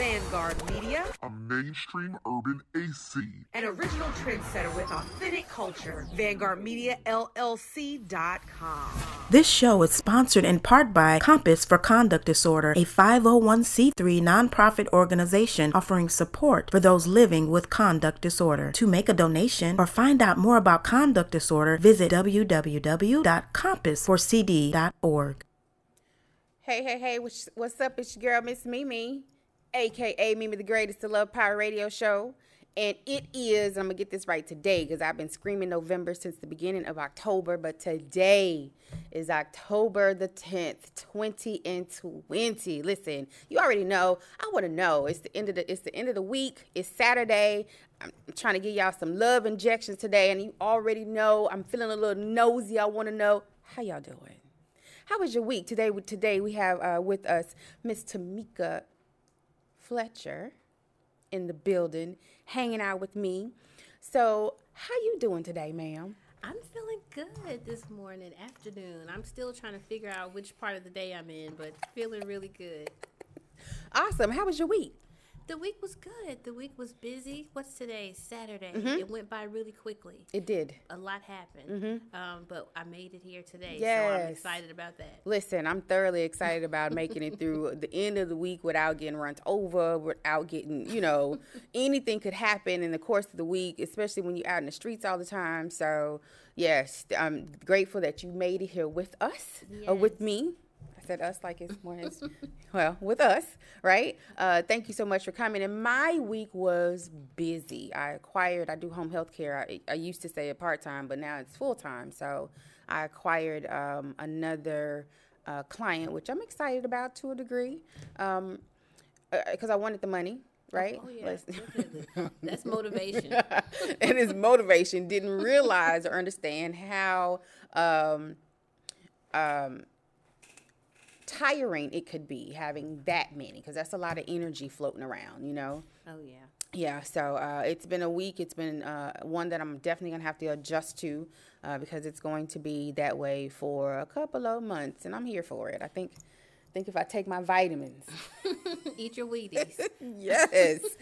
Vanguard Media, a mainstream urban AC, an original trendsetter with authentic culture. VanguardMediaLLC.com. This show is sponsored in part by Compass for Conduct Disorder, a 501c3 nonprofit organization offering support for those living with conduct disorder. To make a donation or find out more about conduct disorder, visit www.compassforcd.org. Hey, hey, hey, what's, up? It's your girl, Miss Mimi, aka Mimi the Greatest, the Love Power Radio Show. And it is, I'm to get this right today because I've been screaming November since the beginning of October, but today is October the 10th, 20 and 20. Listen, you already know. I want to know. It's the end of the it's the end of the week. It's Saturday. I'm trying to give y'all some love injections today and you already know I'm feeling a little nosy. I want to know how y'all doing. How was your week? Today, today we have uh, with us Miss Tamika Fletcher in the building, hanging out with me. So, how you doing today, ma'am? I'm feeling good this morning, afternoon. I'm still trying to figure out which part of the day I'm in, but feeling really good. Awesome. How was your week? The week was good. The week was busy. What's today? Saturday. Mm-hmm. It went by really quickly. It did. A lot happened. Mm-hmm. Um, but I made it here today. Yes. So I'm excited about that. Listen, I'm thoroughly excited about making it through the end of the week without getting run over, without getting, you know, anything could happen in the course of the week, especially when you're out in the streets all the time. So, yes, I'm grateful that you made it here with us yes. or with me said us like it's more his, well, with us, right? Uh, thank you so much for coming. And my week was busy. I acquired, I do home health care. I, I used to say it part time, but now it's full time. So I acquired um, another uh, client, which I'm excited about to a degree because um, uh, I wanted the money right? Oh, yeah. That's motivation. and his motivation didn't realize or understand how um, um, tiring it could be having that many because that's a lot of energy floating around, you know? Oh, yeah. Yeah, so uh, it's been a week. It's been uh, one that I'm definitely going to have to adjust to uh, because it's going to be that way for a couple of months, and I'm here for it. I think. I think if I take my vitamins, eat your Wheaties. yes,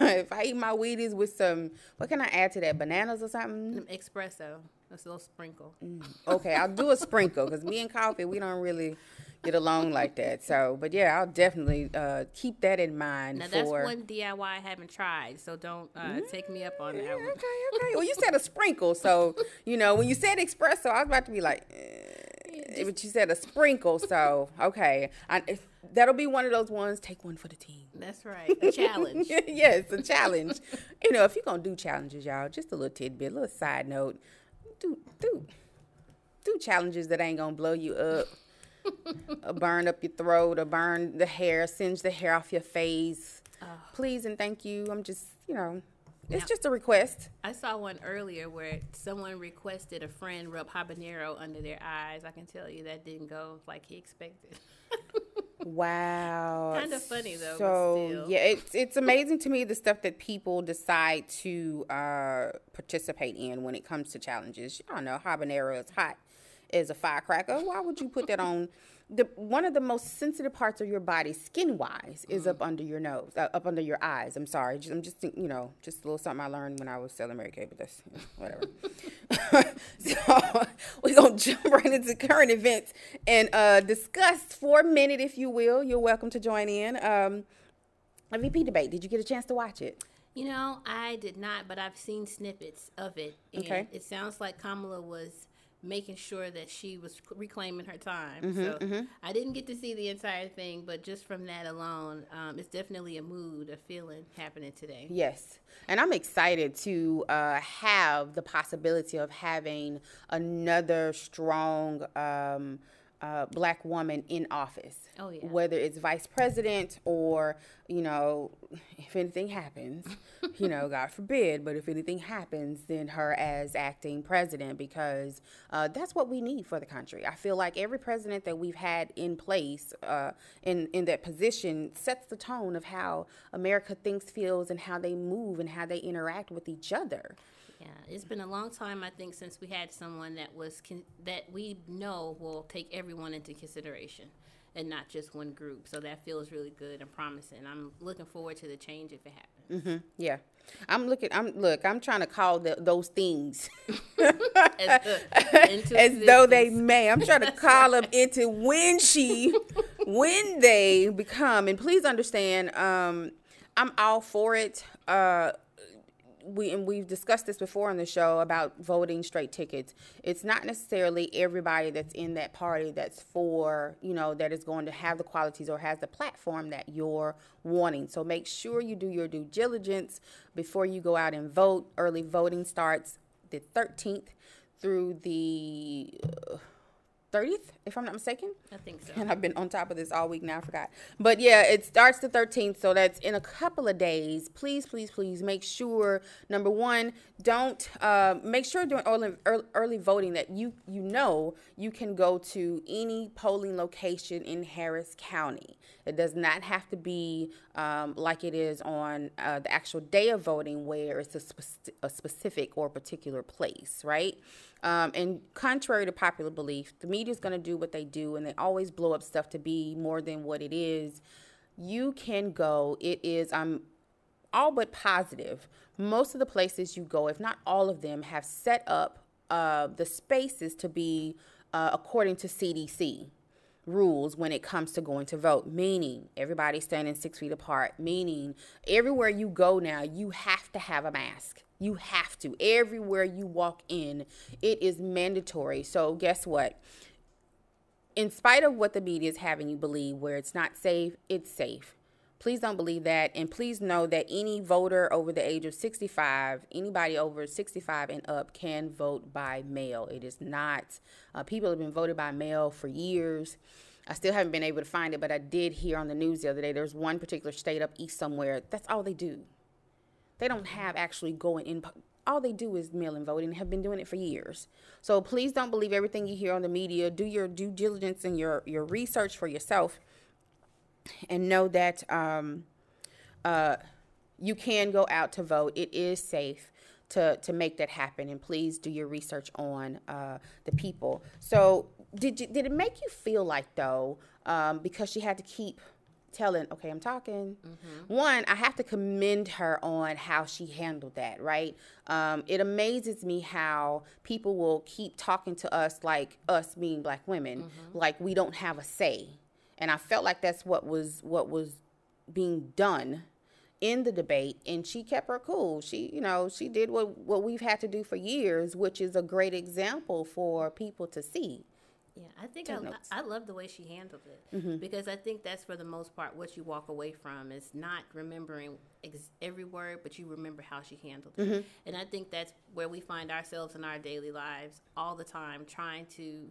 if I eat my Wheaties with some, what can I add to that? Bananas or something? Espresso. That's a little sprinkle. Mm. Okay, I'll do a sprinkle because me and coffee, we don't really get along like that. So, but yeah, I'll definitely uh, keep that in mind. Now for... that's one DIY I haven't tried, so don't uh, mm, take me up on that. Okay, okay. Well, you said a sprinkle, so you know when you said espresso, I was about to be like, eh, but you said a sprinkle, so okay. I, that'll be one of those ones. Take one for the team. That's right. A challenge. yes, a challenge. you know, if you're gonna do challenges, y'all, just a little tidbit, a little side note. Do do do challenges that ain't gonna blow you up burn up your throat or burn the hair, singe the hair off your face. Oh. Please and thank you. I'm just, you know, it's now, just a request. I saw one earlier where someone requested a friend rub habanero under their eyes. I can tell you that didn't go like he expected. wow. Kind of funny though. So yeah, it's it's amazing to me the stuff that people decide to uh, participate in when it comes to challenges. I don't know, habanero is hot is a firecracker. Why would you put that on? The one of the most sensitive parts of your body, skin wise, is mm. up under your nose, uh, up under your eyes. I'm sorry, just, I'm just you know just a little something I learned when I was selling Mary Kay, but that's you know, whatever. so we're gonna jump right into current events and uh, discuss for a minute, if you will. You're welcome to join in. Um, VP debate. Did you get a chance to watch it? You know, I did not, but I've seen snippets of it. And okay. It sounds like Kamala was making sure that she was reclaiming her time. Mm-hmm, so mm-hmm. I didn't get to see the entire thing, but just from that alone, um, it's definitely a mood, a feeling happening today. Yes. And I'm excited to uh, have the possibility of having another strong. Um, uh, black woman in office. Oh, yeah. Whether it's vice president or, you know, if anything happens, you know, God forbid, but if anything happens, then her as acting president, because uh, that's what we need for the country. I feel like every president that we've had in place uh, in, in that position sets the tone of how America thinks, feels, and how they move and how they interact with each other. Yeah, it's been a long time, I think, since we had someone that was con- that we know will take everyone into consideration. And not just one group. So that feels really good and promising. I'm looking forward to the change if it happens. Mm-hmm. Yeah, I'm looking. I'm look. I'm trying to call the, those things as, the, as though they may. I'm trying to call them into when she, when they become. And please understand, um, I'm all for it. Uh, we and we've discussed this before on the show about voting straight tickets. It's not necessarily everybody that's in that party that's for, you know, that is going to have the qualities or has the platform that you're wanting. So make sure you do your due diligence before you go out and vote. Early voting starts the 13th through the uh, 30th, if I'm not mistaken. I think so. And I've been on top of this all week now, I forgot. But yeah, it starts the 13th, so that's in a couple of days. Please, please, please make sure, number one, don't, uh, make sure during early, early, voting that you, you know you can go to any polling location in Harris County. It does not have to be um, like it is on uh, the actual day of voting where it's a, spe- a specific or particular place, right? Um, and contrary to popular belief, the media is going to do what they do, and they always blow up stuff to be more than what it is. You can go. It is. I'm all but positive. Most of the places you go, if not all of them, have set up uh, the spaces to be uh, according to CDC rules when it comes to going to vote, meaning everybody standing six feet apart, meaning everywhere you go now, you have to have a mask. You have to. Everywhere you walk in, it is mandatory. So, guess what? In spite of what the media is having you believe, where it's not safe, it's safe. Please don't believe that. And please know that any voter over the age of 65, anybody over 65 and up, can vote by mail. It is not, uh, people have been voted by mail for years. I still haven't been able to find it, but I did hear on the news the other day there's one particular state up east somewhere. That's all they do. They don't have actually going in. All they do is mail and vote and have been doing it for years. So please don't believe everything you hear on the media. Do your due diligence and your, your research for yourself and know that um, uh, you can go out to vote. It is safe to, to make that happen. And please do your research on uh, the people. So did, you, did it make you feel like, though, um, because she had to keep – telling, okay, I'm talking. Mm-hmm. One, I have to commend her on how she handled that, right? Um, it amazes me how people will keep talking to us like us being black women, mm-hmm. like we don't have a say. And I felt like that's what was what was being done in the debate and she kept her cool. She, you know, she did what what we've had to do for years, which is a great example for people to see. Yeah, I think I, I love the way she handled it mm-hmm. because I think that's for the most part what you walk away from is not remembering ex- every word, but you remember how she handled it. Mm-hmm. And I think that's where we find ourselves in our daily lives all the time, trying to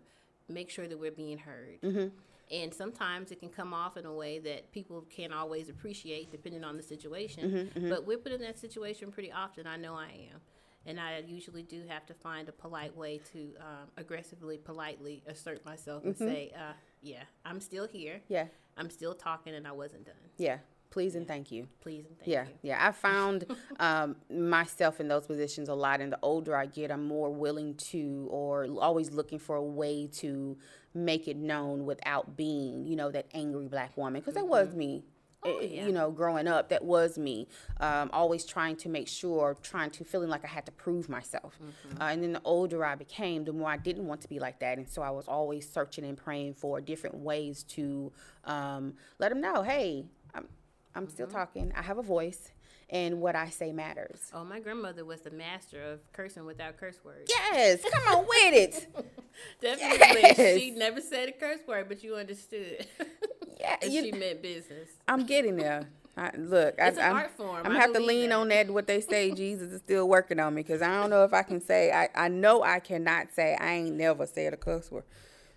make sure that we're being heard. Mm-hmm. And sometimes it can come off in a way that people can't always appreciate, depending on the situation. Mm-hmm, mm-hmm. But we're put in that situation pretty often. I know I am and I usually do have to find a polite way to um, aggressively, politely assert myself and mm-hmm. say, uh, "Yeah, I'm still here. Yeah, I'm still talking, and I wasn't done." Yeah, please and thank you. Please and thank yeah, you. Yeah, yeah. I found um, myself in those positions a lot, and the older I get, I'm more willing to, or always looking for a way to make it known without being, you know, that angry black woman, because mm-hmm. that was me oh, eh, yeah. you know, growing up, that was me. Um, always trying to make sure, trying to feeling like I had to prove myself. Mm-hmm. Uh, and then the older I became, the more I didn't want to be like that. And so I was always searching and praying for different ways to um, let them know, hey, I'm, I'm mm-hmm. still talking. I have a voice and what I say matters. Oh, my grandmother was the master of cursing without curse words. Yes, come on with it. Definitely. Yes. She never said a curse word, but you understood. yeah, you, she meant business. I'm getting there. I, look, it's I, am art form. I'm gonna have to lean that. on that. What they say, Jesus is still working on me because I don't know if I can say. I, I know I cannot say. I ain't never said a cuss word.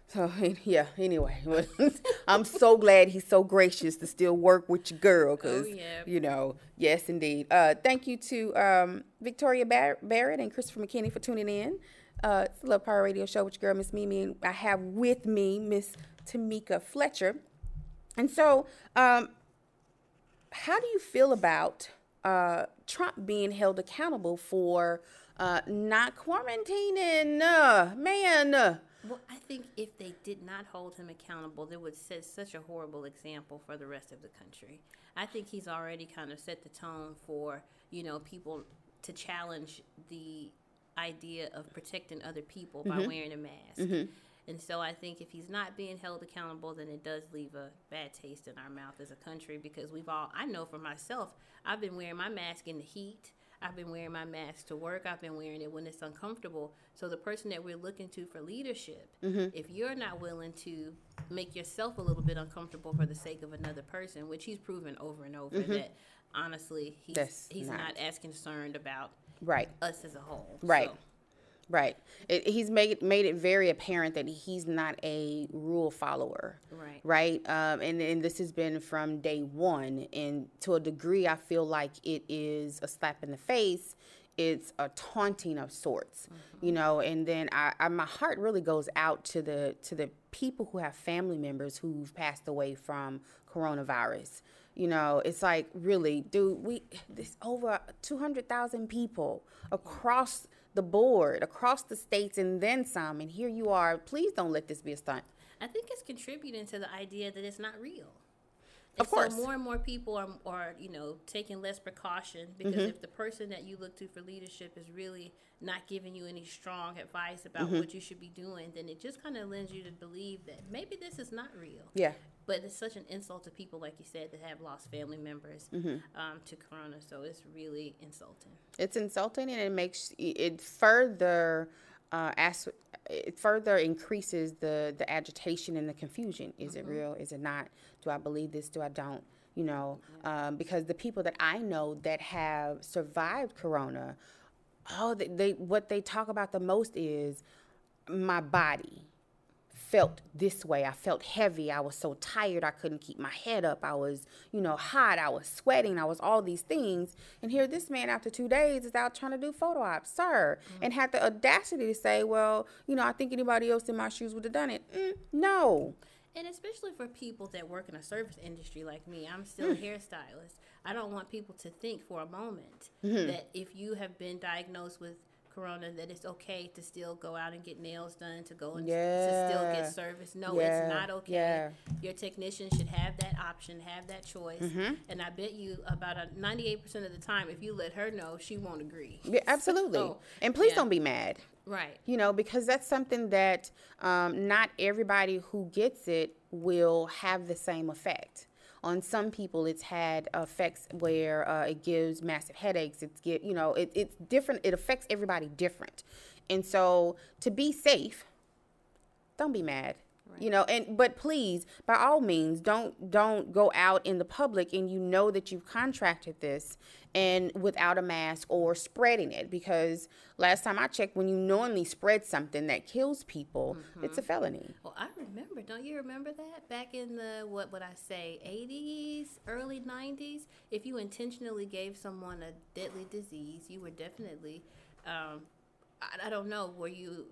So yeah. Anyway, I'm so glad he's so gracious to still work with your girl because oh, yeah. you know, yes, indeed. Uh, thank you to um, Victoria Bar- Barrett and Christopher McKinney for tuning in. Uh, it's the Love Power Radio Show with your girl Miss Mimi, and I have with me Miss Tamika Fletcher. And so, um, how do you feel about uh, Trump being held accountable for uh, not quarantining? Uh, man, uh, Well, I think if they did not hold him accountable, they would set such a horrible example for the rest of the country. I think he's already kind of set the tone for you know people to challenge the idea of protecting other people by mm-hmm. wearing a mask. Mm-hmm. And so I think if he's not being held accountable, then it does leave a bad taste in our mouth as a country because we've all, I know for myself, I've been wearing my mask in the heat. I've been wearing my mask to work. I've been wearing it when it's uncomfortable. So the person that we're looking to for leadership, mm-hmm. if you're not willing to make yourself a little bit uncomfortable for the sake of another person, which he's proven over and over mm-hmm. that honestly he's he's not. not. as concerned about right us as a whole. Right. So. Right. It, he's made made it very apparent that he's not a rule follower. Right. Right. Um, and and this has been from day one, and to a degree, I feel like it is a slap in the face. It's a taunting of sorts, mm-hmm. you know. And then I, I, my heart really goes out to the to the people who have family members who've passed away from coronavirus. You know, it's like really, dude. We this over two hundred thousand people across the board across the states and then some. And here you are. Please don't let this be a stunt. I think it's contributing to the idea that it's not real. Of course. So more and more people are, are you know, taking less precaution because mm-hmm. if the person that you look to for leadership is really not giving you any strong advice about mm-hmm. what you should be doing, then it just kind of lends you to believe that maybe this is not real. Yeah. But it's such an insult to people, like you said, that have lost family members mm-hmm. um, to corona. So it's really insulting. It's insulting, and it makes it further. Uh, as, it further increases the the agitation and the confusion. Is mm-hmm. it real? Is it not? Do I believe this? Do I don't? You know, um, because the people that I know that have survived Corona, oh, they, they what they talk about the most is my body felt this way. I felt heavy. I was so tired. I couldn't keep my head up. I was, you know, hot. I was sweating. I was all these things. And here this man after two days is out trying to do photo ops, sir, mm-hmm. and had the audacity to say, well, you know, I think anybody else in my shoes would have done it. Mm, no. And especially for people that work in a service industry like me, I'm still mm. a hairstylist. I don't want people to think for a moment mm-hmm. that if you have been diagnosed with corona that it's okay to still go out and get nails done to go and yeah. to still get service. No yeah. it's not okay. Yeah. your technician should have that option have that choice. Mm-hmm. and i bet you about a 98% of the time if you let her know she won't agree. Yeah absolutely. So, and please don't be mad. Right. You know because that's something that um, not everybody who gets it will have the same effect on some people, it's had effects where uh, it gives massive headaches. It's get you know it, it's different. It affects everybody different, and so to be safe, don't be mad. Right. You know, and but please, by all means, don't don't go out in the public and you know that you've contracted this and without a mask or spreading it because last time I checked, when you knowingly spread something that kills people, mm-hmm. it's a felony. Well, I remember. Don't you remember that back in the what would I say, eighties, early nineties? If you intentionally gave someone a deadly disease, you were definitely. Um, I, I don't know. Were you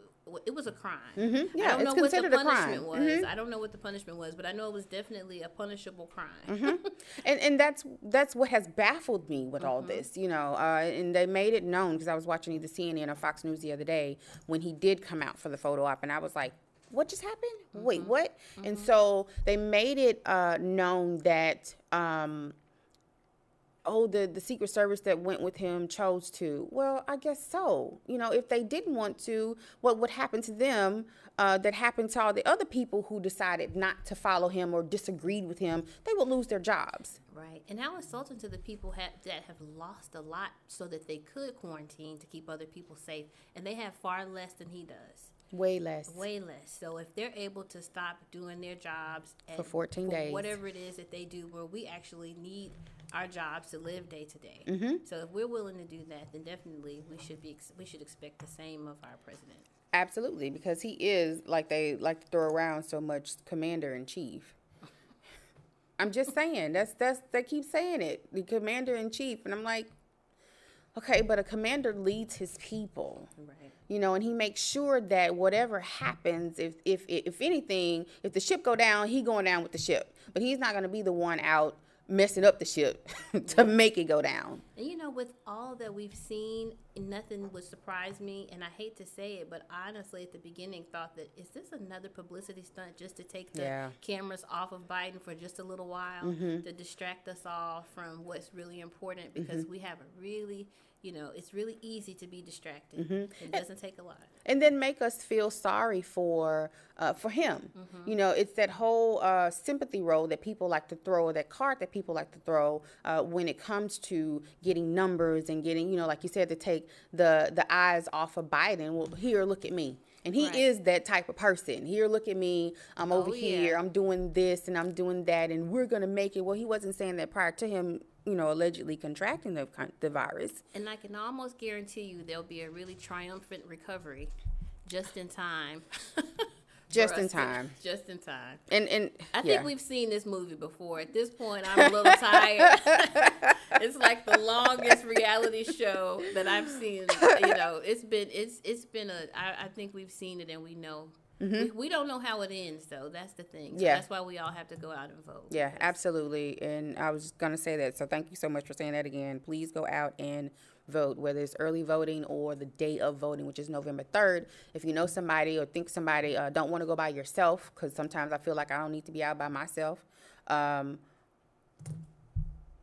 it was a crime. Mm-hmm. Yeah, I don't know what the punishment was. Mm-hmm. I don't know what the punishment was, but I know it was definitely a punishable crime. Mm-hmm. and and that's that's what has baffled me with all mm-hmm. this, you know. Uh, and they made it known because I was watching either CNN or Fox News the other day when he did come out for the photo op, and I was like, what just happened? Wait, mm-hmm. what? And mm-hmm. so they made it uh, known that. Um, oh the the secret service that went with him chose to. Well i guess so. You know if they didn't want to what would happen to them uh, that happened to all the other people who decided not to follow him or disagreed with him they would lose their jobs. Right. And how insulting to the people have, that have lost a lot so that they could quarantine to keep other people safe and they have far less than he does. Way less. Way less. So if they're able to stop doing their jobs for 14 for days, whatever it is that they do, where we actually need our jobs to live day to day. Mm-hmm. So if we're willing to do that, then definitely we should be we should expect the same of our president. Absolutely, because he is like they like to throw around so much, commander in chief. I'm just saying that's that's they keep saying it, the commander in chief, and I'm like, okay, but a commander leads his people. Right you know, and he makes sure that whatever happens, if if if anything, if the ship go down, he going down with the ship. But he's not going to be the one out messing up the ship to make it go down. And you know, with all that we've seen, nothing would surprise me. And I hate to say it, but honestly, at the beginning, thought that is this another publicity stunt just to take the yeah. cameras off of Biden for just a little while mm-hmm. to distract us all from what's really important because mm-hmm. we have a really you know, it's really easy to be distracted. Mm-hmm. It doesn't take a lot. And then make us feel sorry for uh, for him. Mm-hmm. You know, it's that whole uh, sympathy role that people like to throw, or that card that people like to throw uh, when it comes to getting numbers and getting, you know, like you said, to take the the eyes off of Biden. Well, here, look at me. And he right. is that type of person. Here, look at me. I'm over oh, yeah. here. I'm doing this and I'm doing that, and we're gonna make it. Well, he wasn't saying that prior to him you know, allegedly contracting the, the virus. And I can almost guarantee you there'll be a really triumphant recovery just in time. just in time. To, just in time. And and I think we've seen this movie before. At this point, I'm a little tired. it's like the longest reality show that I've seen. You know, it's been it's it's been a. I, I think we've seen it and we know Mm-hmm. We, we, don't know how it ends, though. That's the thing. So yeah. That's why we all have to go out and vote. Yeah, absolutely. And I was going to say that. So thank you so much for saying that again. Please go out and vote, whether it's early voting or the day of voting, which is November 3rd. If you know somebody or think somebody, uh, don't want to go by yourself, because sometimes I feel like I don't need to be out by myself. Um,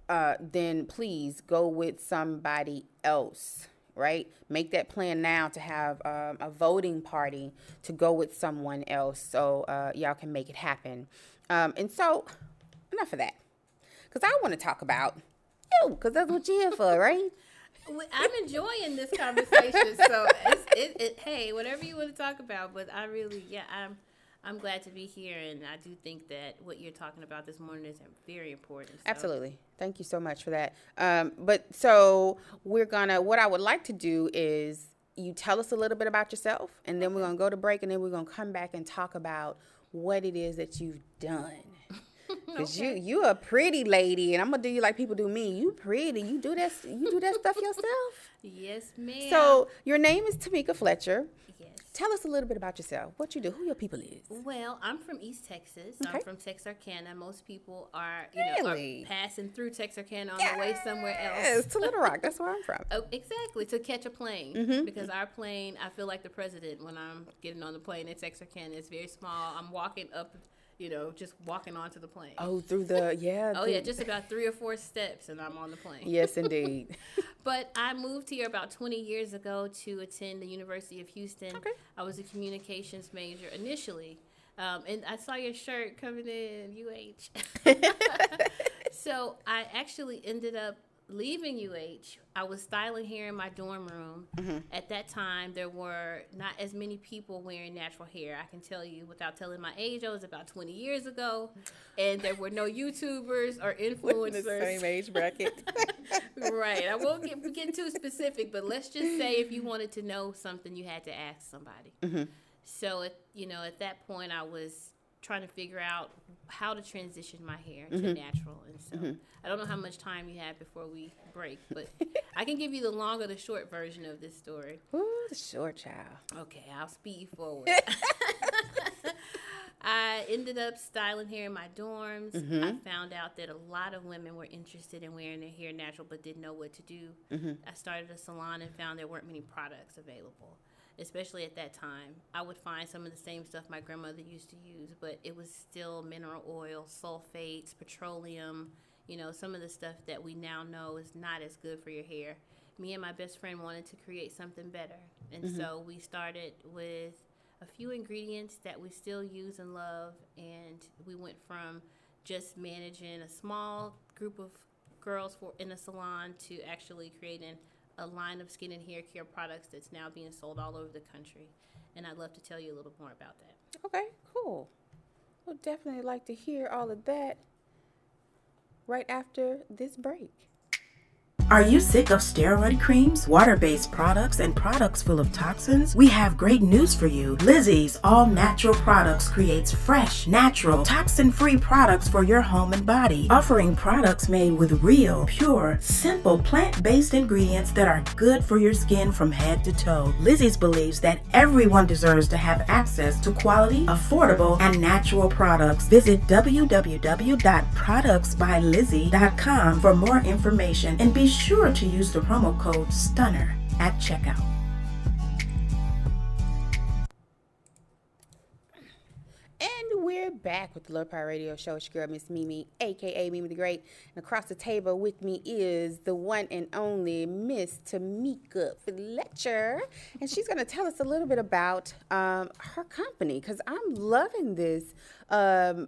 uh, then please go with somebody else right? Make that plan now to have um, a voting party to go with someone else so uh, y'all can make it happen. Um, and so, enough of that. Because I want to talk about you, because that's what you're here for, right? I'm enjoying this conversation. so, it's, it, it, hey, whatever you want to talk about, but I really, yeah, I'm I'm glad to be here, and I do think that what you're talking about this morning is very important. So. Absolutely. Thank you so much for that. Um, but so we're gonna. What I would like to do is you tell us a little bit about yourself, and then we're gonna go to break, and then we're gonna come back and talk about what it is that you've done. Cause okay. you you a pretty lady, and I'm gonna do you like people do me. You pretty. You do that. You do that stuff yourself. Yes, ma'am. So your name is Tamika Fletcher. Tell us a little bit about yourself. What you do, who your people is. Well, I'm from East Texas. Okay. I'm from Texarkana. Most people are, you really? know, are passing through Texarkana on yes. their way somewhere else. Yes, to Little Rock. That's where I'm from. Oh, exactly. To catch a plane. Mm-hmm. Because our plane, I feel like the president when I'm getting on the plane at Texarkana. It's very small. I'm walking up you know, just walking onto the plane. Oh, through the yeah. oh yeah, just about three or four steps, and I'm on the plane. Yes, indeed. but I moved here about 20 years ago to attend the University of Houston. Okay. I was a communications major initially, um, and I saw your shirt coming in UH. so I actually ended up leaving UH, I was styling hair in my dorm room. Mm-hmm. At that time, there were not as many people wearing natural hair. I can tell you without telling my age, I was about 20 years ago, and there were no YouTubers or influencers. the same age bracket. right. I won't get, get too specific, but let's just say if you wanted to know something, you had to ask somebody. Mm-hmm. So, at, you know, at that point, I was trying to figure out how to transition my hair to mm-hmm. natural. And so mm-hmm. I don't know how much time you have before we break, but I can give you the long or the short version of this story. Ooh, the short child. Okay, I'll speed forward. I ended up styling hair in my dorms. Mm-hmm. I found out that a lot of women were interested in wearing their hair natural but didn't know what to do. Mm-hmm. I started a salon and found there weren't many products available especially at that time. I would find some of the same stuff my grandmother used to use, but it was still mineral oil, sulfates, petroleum, you know, some of the stuff that we now know is not as good for your hair. Me and my best friend wanted to create something better. And mm-hmm. so we started with a few ingredients that we still use and love. And we went from just managing a small group of girls for in a salon to actually creating a line of skin and hair care products that's now being sold all over the country. And I'd love to tell you a little more about that. Okay, cool. We'll definitely like to hear all of that right after this break. Are you sick of steroid creams, water based products, and products full of toxins? We have great news for you. Lizzie's All Natural Products creates fresh, natural, toxin free products for your home and body, offering products made with real, pure, simple plant based ingredients that are good for your skin from head to toe. Lizzie's believes that everyone deserves to have access to quality, affordable, and natural products. Visit www.productsbylizzie.com for more information and be sure to use the promo code STUNNER at checkout. And we're back with the Love Power Radio Show. It's your girl, Miss Mimi, aka Mimi the Great. And across the table with me is the one and only Miss Tamika Fletcher. And she's going to tell us a little bit about um, her company because I'm loving this um,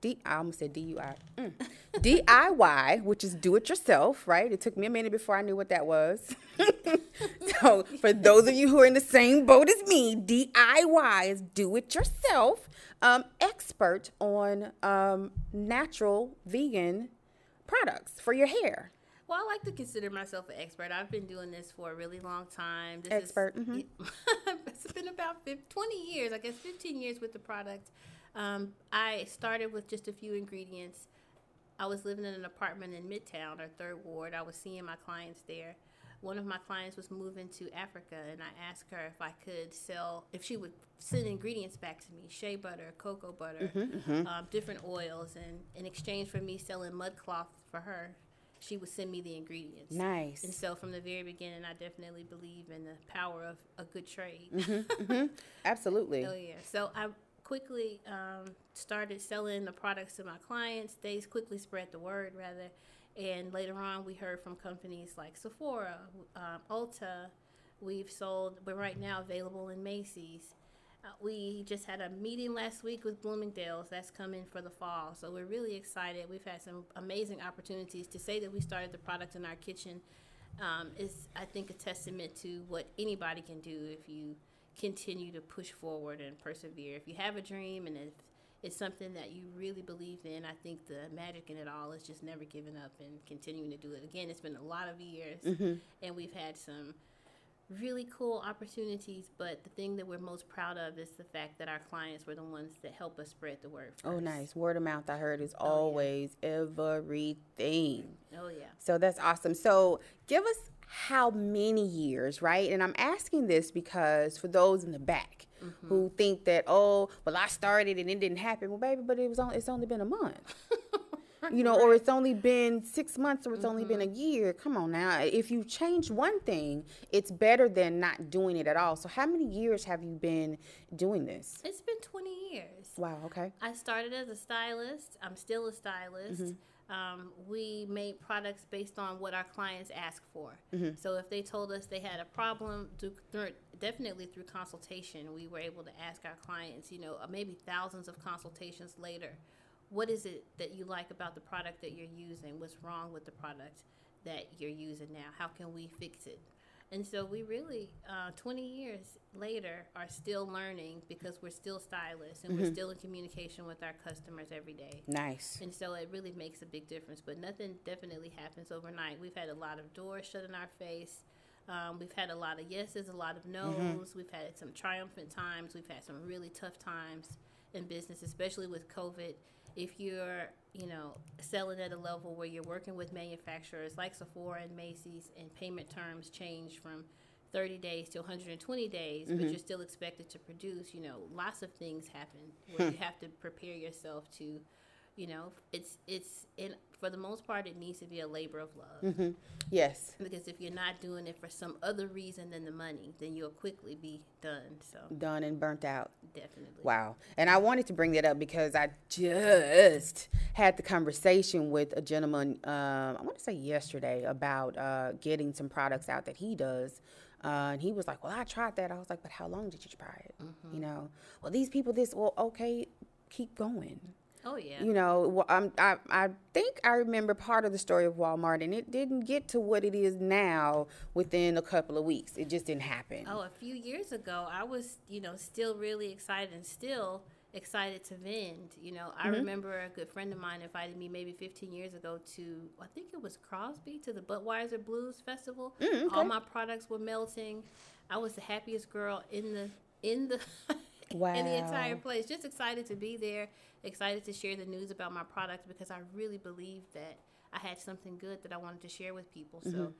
D I almost said DUI. Mm. DIY, which is do it yourself, right? It took me a minute before I knew what that was. so, for those of you who are in the same boat as me, DIY is do it yourself. Um, expert on um, natural vegan products for your hair. Well, I like to consider myself an expert. I've been doing this for a really long time. This expert. Is, mm-hmm. it's been about 50, 20 years, I guess 15 years with the product. Um, I started with just a few ingredients. I was living in an apartment in Midtown or Third Ward. I was seeing my clients there. One of my clients was moving to Africa, and I asked her if I could sell, if she would send ingredients back to me shea butter, cocoa butter, mm-hmm, mm-hmm. Um, different oils. And in exchange for me selling mud cloth for her, she would send me the ingredients. Nice. And so from the very beginning, I definitely believe in the power of a good trade. Mm-hmm, mm-hmm. Absolutely. oh, yeah. So I quickly um, started selling the products to my clients. They quickly spread the word, rather. And later on, we heard from companies like Sephora, um, Ulta. We've sold, but right now available in Macy's. Uh, we just had a meeting last week with Bloomingdale's. That's coming for the fall. So we're really excited. We've had some amazing opportunities. To say that we started the product in our kitchen um, is, I think, a testament to what anybody can do if you continue to push forward and persevere. If you have a dream and if it's something that you really believe in, I think the magic in it all is just never giving up and continuing to do it. Again, it's been a lot of years, mm-hmm. and we've had some really cool opportunities. But the thing that we're most proud of is the fact that our clients were the ones that help us spread the word. Oh, first. Oh, nice word of mouth. I heard is oh, always yeah. everything. Oh yeah. So that's awesome. So give us how many years, right? And I'm asking this because for those in the back mm-hmm. who think that, oh, well, I started and it didn't happen. Well, baby, but it was on, it's only been a month. you know, or it's only been six months or it's mm-hmm. only been a mm-hmm. year. Come on now. If you change one thing, it's better than not doing it at all. So, how many years have you been doing this? It's been 20 years. Wow, okay. I started as a stylist. I'm still a stylist. Mm-hmm um, we made products based on what our clients ask for. Mm-hmm. So if they told us they had a problem, through, through, definitely through consultation, we were able to ask our clients, you know, uh, maybe thousands of consultations later, what is it that you like about the product that you're using? What's wrong with the product that you're using now? How can we fix it? And so we really, uh, 20 years later, are still learning because we're still stylists and mm-hmm. we're still in communication with our customers every day. Nice. And so it really makes a big difference. But nothing definitely happens overnight. We've had a lot of doors shut in our face. Um, we've had a lot of yeses, a lot of no's. Mm-hmm. We've had some triumphant times. We've had some really tough times in business, especially with COVID if you're you know selling at a level where you're working with manufacturers like Sephora and Macy's and payment terms change from 30 days to 120 days mm-hmm. but you're still expected to produce you know lots of things happen where you have to prepare yourself to you know it's it's in for the most part, it needs to be a labor of love. Mm-hmm. Yes. Because if you're not doing it for some other reason than the money, then you'll quickly be done. So done and burnt out. Definitely. Wow. And I wanted to bring that up because I just had the conversation with a gentleman. Um, I want to say yesterday about uh, getting some products out that he does. Uh, and he was like, "Well, I tried that." I was like, "But how long did you try it?" Mm-hmm. You know, well, these people, this, well, okay, keep going. Oh yeah. You know, um, I I think I remember part of the story of Walmart, and it didn't get to what it is now within a couple of weeks. It just didn't happen. Oh, a few years ago, I was you know still really excited and still excited to vend. You know, I mm-hmm. remember a good friend of mine invited me maybe 15 years ago to, I think it was Crosby, to the Budweiser Blues Festival. Mm, okay. All my products were melting. I was the happiest girl in the in the wow. in the entire place. Just excited to be there. Excited to share the news about my product because I really believe that I had something good that I wanted to share with people. So. Mm-hmm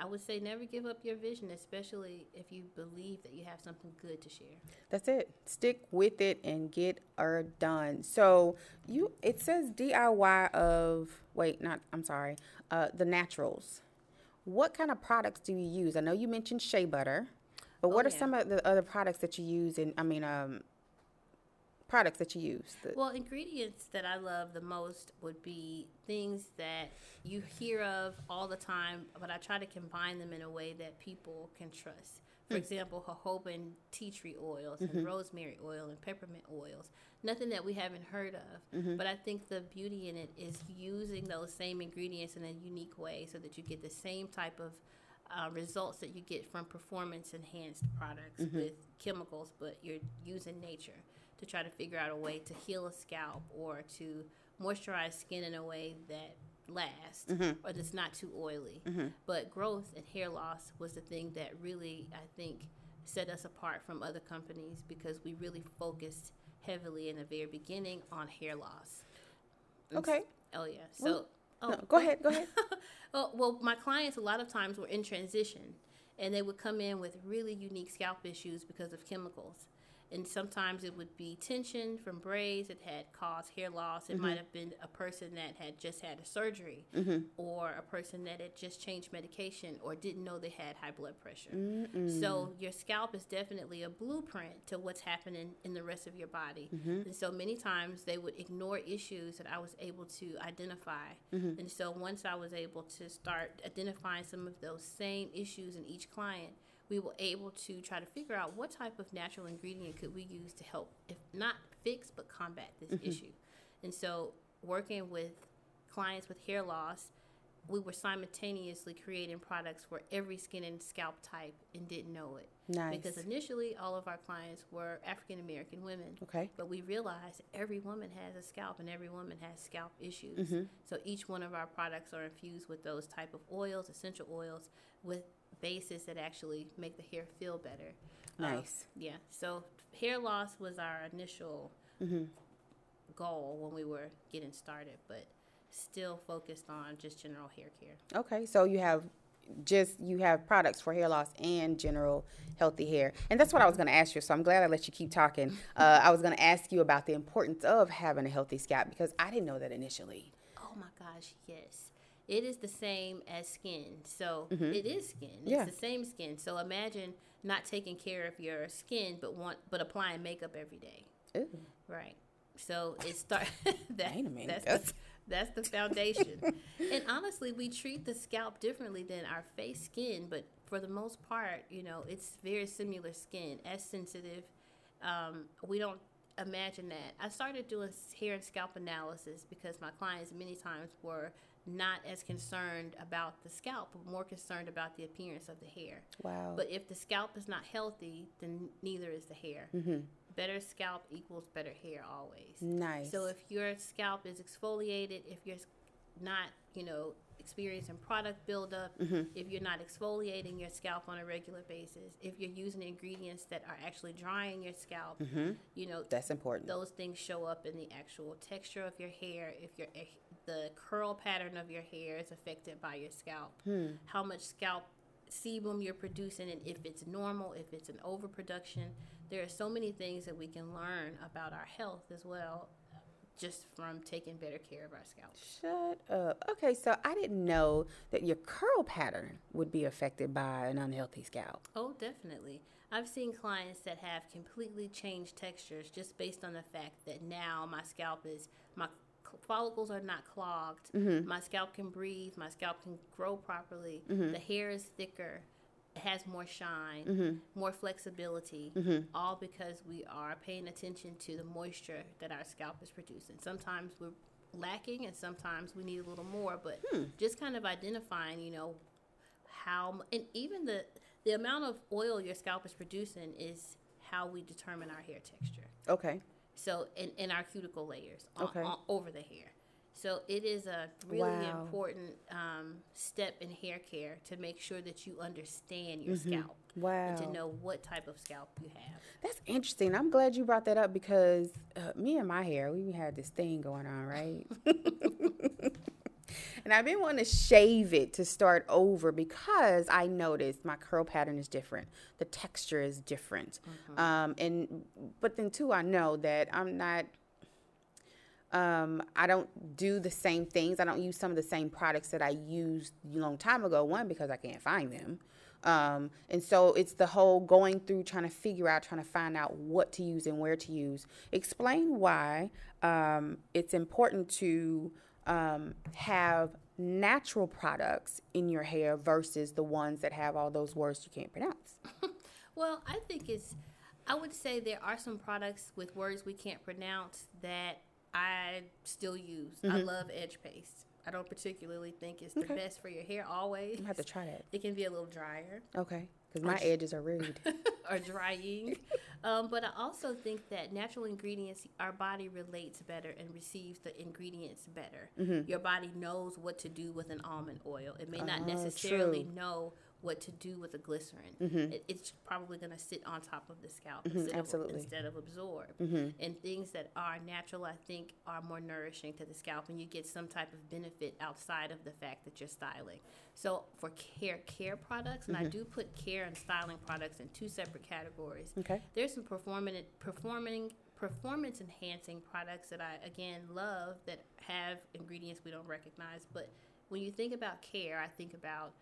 I would say never give up your vision, especially if you believe that you have something good to share. That's it. Stick with it and get her done. So you, it says DIY of wait, not I'm sorry, uh, the naturals. What kind of products do you use? I know you mentioned shea butter, but what oh, are yeah. some of the other products that you use? And I mean, um, products that you use? Well, ingredients that I love the most would be things that you hear of all the time, but I try to combine them in a way that people can trust. For mm. example, jojoba tea tree oils mm-hmm. and rosemary oil and peppermint oils. Nothing that we haven't heard of, mm-hmm. but I think the beauty in it is using those same ingredients in a unique way so that you get the same type of uh, results that you get from performance enhanced products mm-hmm. with chemicals, but you're using nature to try to figure out a way to heal a scalp or to moisturize skin in a way that lasts mm-hmm. or that's not too oily. Mm-hmm. But growth and hair loss was the thing that really, I think, set us apart from other companies because we really focused heavily in the very beginning on hair loss. Okay. oh, yeah. So. Well, oh, no, go ahead. Go ahead. oh, well, my clients a lot of times were in transition and they would come in with really unique scalp issues because of chemicals and sometimes it would be tension from braids that had caused hair loss. It mm-hmm. might have been a person that had just had a surgery, mm-hmm. or a person that had just changed medication, or didn't know they had high blood pressure. Mm-mm. So your scalp is definitely a blueprint to what's happening in the rest of your body. Mm-hmm. And so many times they would ignore issues that I was able to identify. Mm-hmm. And so once I was able to start identifying some of those same issues in each client we were able to try to figure out what type of natural ingredient could we use to help, if not fix, but combat this mm-hmm. issue. And so, working with clients with hair loss, we were simultaneously creating products for every skin and scalp type and didn't know it. Nice. Because initially, all of our clients were African American women. Okay. But we realized every woman has a scalp and every woman has scalp issues. Mm-hmm. So each one of our products are infused with those type of oils, essential oils, with bases that actually make the hair feel better. Um, nice. yeah. So hair loss was our initial mm-hmm. goal when we were getting started, but still focused on just general hair care. Okay, so you have just you have products for hair loss and general healthy hair and that's what i was going to ask you so i'm glad i let you keep talking uh, i was going to ask you about the importance of having a healthy scalp because i didn't know that initially oh my gosh yes it is the same as skin. So mm-hmm. it is skin. It's yeah. the same skin. So imagine not taking care of your skin, but want but applying makeup every day. Ooh. Right. So it start that, Wait. That's, the, that's the foundation. and honestly, we treat the scalp differently than our face skin, but for the most part, you know, it's very similar skin, as sensitive. Um, we don't imagine that. I started doing hair and scalp analysis because my clients many times were not as concerned about the scalp, but more concerned about the appearance of the hair. Wow. But if the scalp is not healthy, then neither is the hair. Mm-hmm. Better scalp equals better hair always. Nice. So if your scalp is exfoliated, if you're not, you know, experiencing product buildup, mm-hmm. if you're not exfoliating your scalp on a regular basis, if you're using ingredients that are actually drying your scalp, mm-hmm. you know, that's important. Those things show up in the actual texture of your hair. If your the curl pattern of your hair is affected by your scalp. Hmm. How much scalp sebum you're producing, and if it's normal, if it's an overproduction. There are so many things that we can learn about our health as well just from taking better care of our scalp. Shut up. Okay, so I didn't know that your curl pattern would be affected by an unhealthy scalp. Oh, definitely. I've seen clients that have completely changed textures just based on the fact that now my scalp is my follicles are not clogged. Mm-hmm. My scalp can breathe. My scalp can grow properly. Mm-hmm. The hair is thicker. It has more shine, mm-hmm. more flexibility, mm-hmm. all because we are paying attention to the moisture that our scalp is producing. Sometimes we're lacking, and sometimes we need a little more. But hmm. just kind of identifying, you know, how and even the the amount of oil your scalp is producing is how we determine our hair texture. Okay. So in, in our cuticle layers on, Okay. on- over the hair. So it is a really Wow. important um, step in hair care to make sure that you understand your scalp Mm-hmm. Wow. to know what type of scalp you have. That's interesting. I'm glad you brought that up because uh, me and my hair, we had this thing going on, right? and I've been wanting to shave it to start over because I noticed my curl pattern is different. The texture is different. Um, and but then too, I know that I'm not. Um, I don't do the same things. I don't use some of the same products that I used a long time ago. One because I can't find them. Um, and so it's the whole going through trying to figure out, trying to find out what to use and where to use. Explain why um, it's important to um, have natural products in your hair versus the ones that have all those words you can't pronounce. Well, I think it's, I would say there are some products with words we can't pronounce that I still use. Mm-hmm. I love edge paste. I don't particularly think it's the Okay. best for your hair always. I have to try that. It can be a little drier Okay, because my edges are rude. or drying. um, but I also think that natural ingredients, our body relates better and receives the ingredients better. Mm-hmm. Your body knows what to do with an almond oil. It may not Oh, necessarily true. know what to do with the glycerin. It, it's probably going to sit on top of the scalp instead, Mm-hmm. absolutely. Of, instead of absorb. And things that are natural, I think, are more nourishing to the scalp, and you get some type of benefit outside of the fact that you're styling. So for care care products, and I Mm-hmm. do put care and styling products in two separate categories. Okay. There's some performing performing performance enhancing products that I again love that have ingredients we don't recognize. But when you think about care, I think about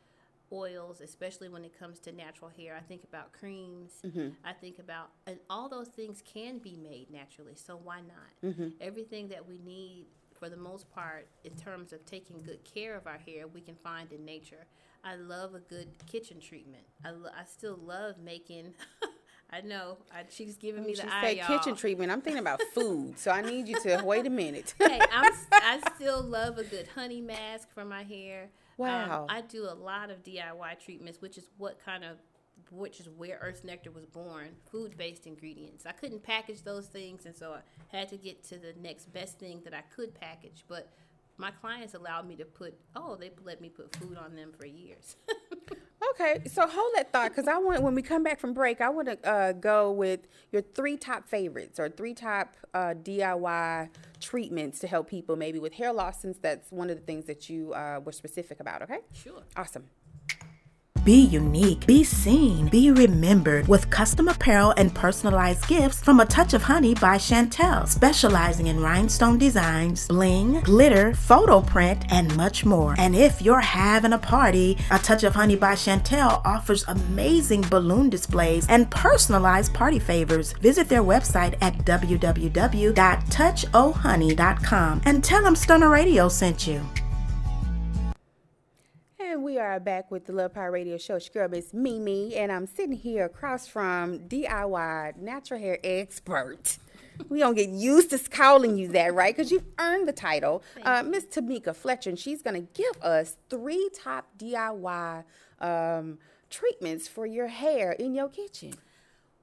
oils, especially when it comes to natural hair. I think about creams. Mm-hmm. I think about, and all those things can be made naturally. So why not? Mm-hmm. Everything that we need, for the most part, in terms of taking good care of our hair, we can find in nature. I love a good kitchen treatment. I, lo- I still love making. I know. I, she's giving me She the eye, kitchen treatment. I'm thinking about food, so I need you to wait a minute. hey, I'm, I still love a good honey mask for my hair. Wow. Um, I do a lot of DIY treatments, which is what kind of, which is where Earth Nectar was born. Food-based ingredients. I couldn't package those things, and so I had to get to the next best thing that I could package. But my clients allowed me to put. Oh, they let me put food on them for years. Okay, so hold that thought because I want when we come back from break, I want to uh, go with your three top favorites or three top uh, DIY treatments to help people maybe with hair loss, since that's one of the things that you uh, were specific about. Okay, sure. awesome. Be unique, be seen, be remembered with custom apparel and personalized gifts from A Touch of Honey by Chantel, specializing in rhinestone designs, bling, glitter, photo print, and much more. And if you're having a party, A Touch of Honey by Chantel offers amazing balloon displays and personalized party favors. Visit their website at www.touchohoney.com oh and tell them Stunner Radio sent you. And we are back with the Love Power Radio Show. It's girl, Miss Mimi, and I'm sitting here across from DIY natural hair expert. we don't get used to calling you that, right? Because you've earned the title, uh, Miss Tamika Fletcher, and she's going to give us three top DIY um, treatments for your hair in your kitchen.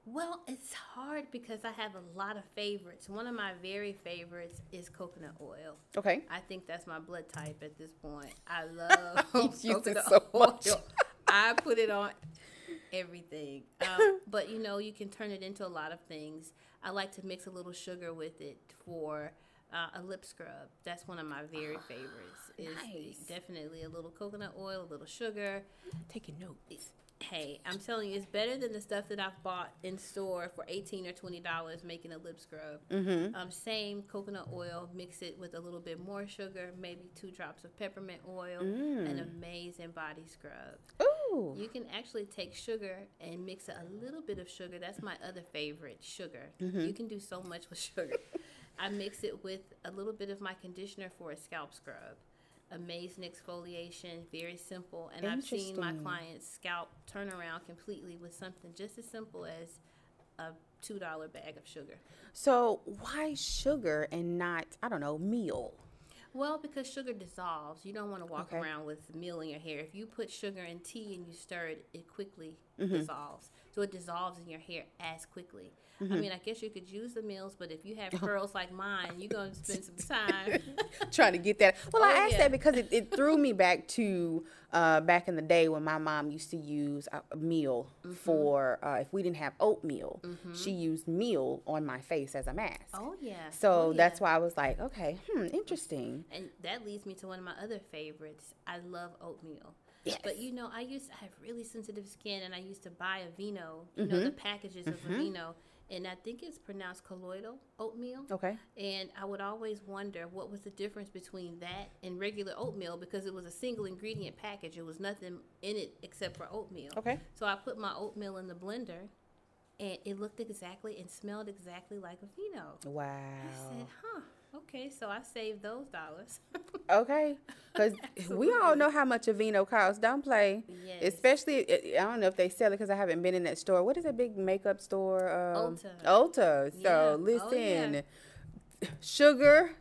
Well, it's hard because I have a lot of favorites. One of my very favorites is coconut oil. Okay. I think that's my blood type at this point. I love coconut so much. oil. I put it on everything. Um, but you know, you can turn it into a lot of things. I like to mix a little sugar with it for uh, a lip scrub. That's one of my very favorites. Is Nice. definitely a little coconut oil, a little sugar. Taking notes. Hey, I'm telling you, it's better than the stuff that I've bought in store for eighteen or twenty dollars making a lip scrub. Mm-hmm. Um, same coconut oil, mix it with a little bit more sugar, maybe two drops of peppermint oil, an amazing body scrub. Ooh. You can actually take sugar and mix it a little bit of sugar. That's my other favorite, sugar. You can do so much with sugar. I mix it with a little bit of my conditioner for a scalp scrub. Amazing exfoliation, very simple. And I've seen my clients' scalp turn around completely with something just as simple as a $2 bag of sugar. So why sugar and not, I don't know, meal? Well, because sugar dissolves. You don't want to walk Okay. around with meal in your hair. If you put sugar in tea and you stir it, it quickly mm-hmm. dissolves. So it dissolves in your hair as quickly. Mm-hmm. I mean, I guess you could use the meals, but if you have curls like mine, you're going to spend some time trying to get that. Well, oh, I asked yeah. that because it, it, threw me back to uh, back in the day when my mom used to use a, meal mm-hmm. for uh, if we didn't have oatmeal, mm-hmm. she used meal on my face as a mask. Oh yeah. So oh, yeah. that's why I was like, okay, hmm, interesting. And that leads me to one of my other favorites. I love oatmeal. Yes. But you know, I used to have really sensitive skin, and I used to buy Aveeno. You mm-hmm. know, the packages of mm-hmm. Aveeno and I think it's pronounced colloidal oatmeal. Okay. And I would always wonder what was the difference between that and regular oatmeal because it was a single ingredient package. It was nothing in it except for oatmeal. Okay. So I put my oatmeal in the blender and it looked exactly and smelled exactly like Aveeno. Wow. I said, huh. Okay, so I saved those dollars. okay, because we all know how much Aveeno costs. Don't play. Yes. Especially, I don't know if they sell it because I haven't been in that store. What is that big makeup store? Um, Ulta. Ulta. So yeah. listen, oh, yeah. sugar.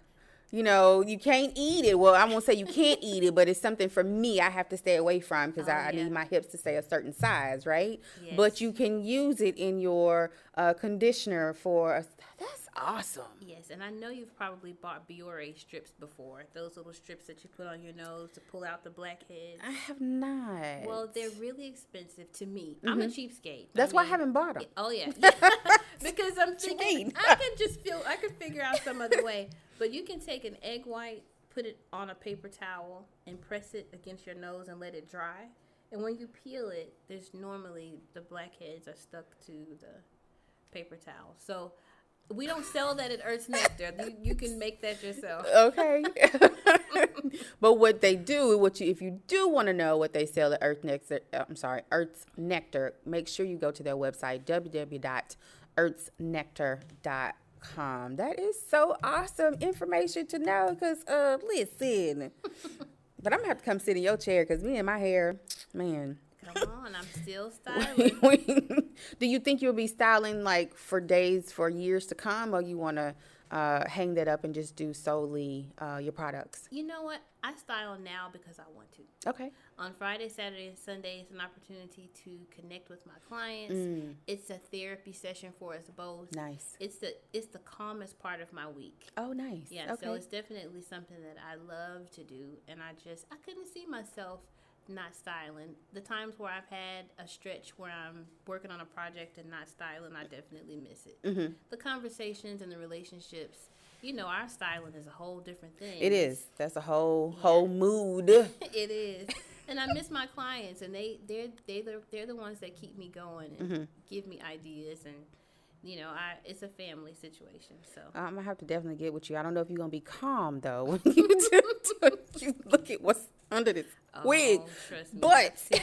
You know, you can't eat it. Well, I won't say you can't eat it, but it's something for me I have to stay away from because oh, I, I need my hips to stay a certain size, right? Yes. But you can use it in your uh, conditioner for a, that's awesome. Yes, and I know you've probably bought Biore strips before. Those little strips that you put on your nose to pull out the blackheads. I have not. Well, they're really expensive to me. Mm-hmm. I'm a mm-hmm. cheapskate. That's I mean, why I haven't bought them. Oh yeah, yeah. because I'm thinking I can just feel I can figure out some other way. But you can take an egg white, put it on a paper towel, and press it against your nose and let it dry. And when you peel it, there's normally the blackheads are stuck to the paper towel. So we don't sell that at Earth's Nectar. You, you can make that yourself. Okay. but what they do, what you if you do want to know what they sell at Earth Nectar, uh, I'm sorry, Earth's Nectar, make sure you go to their website www.earthsnectar.com. That is so awesome information to know because uh listen. but I'm gonna have to come sit in your chair because me and my hair, man. Come on, I'm still styling. Do you think you'll be styling like for days, for years to come, or you want to uh, hang that up and just do solely uh, your products? You know what? I style now because I want to. Okay. On Friday, Saturday, and Sunday, it's an opportunity to connect with my clients. Mm. It's a therapy session for us both. Nice. It's the it's the calmest part of my week. Oh, nice. Yeah. Okay. So it's definitely something that I love to do, and I just I couldn't see myself not styling. The times where I've had a stretch where I'm working on a project and not styling, I definitely miss it. Mm-hmm. The conversations and the relationships, you know, our styling is a whole different thing. It is. That's a whole yeah. whole mood. it is. And I miss my clients, and they they're they they're, they're the ones that keep me going and mm-hmm. give me ideas and you know, I it's a family situation. So um, I'm gonna have to definitely get with you. I don't know if you're gonna be calm though when you, do, you look at what's under this oh, wig, but seen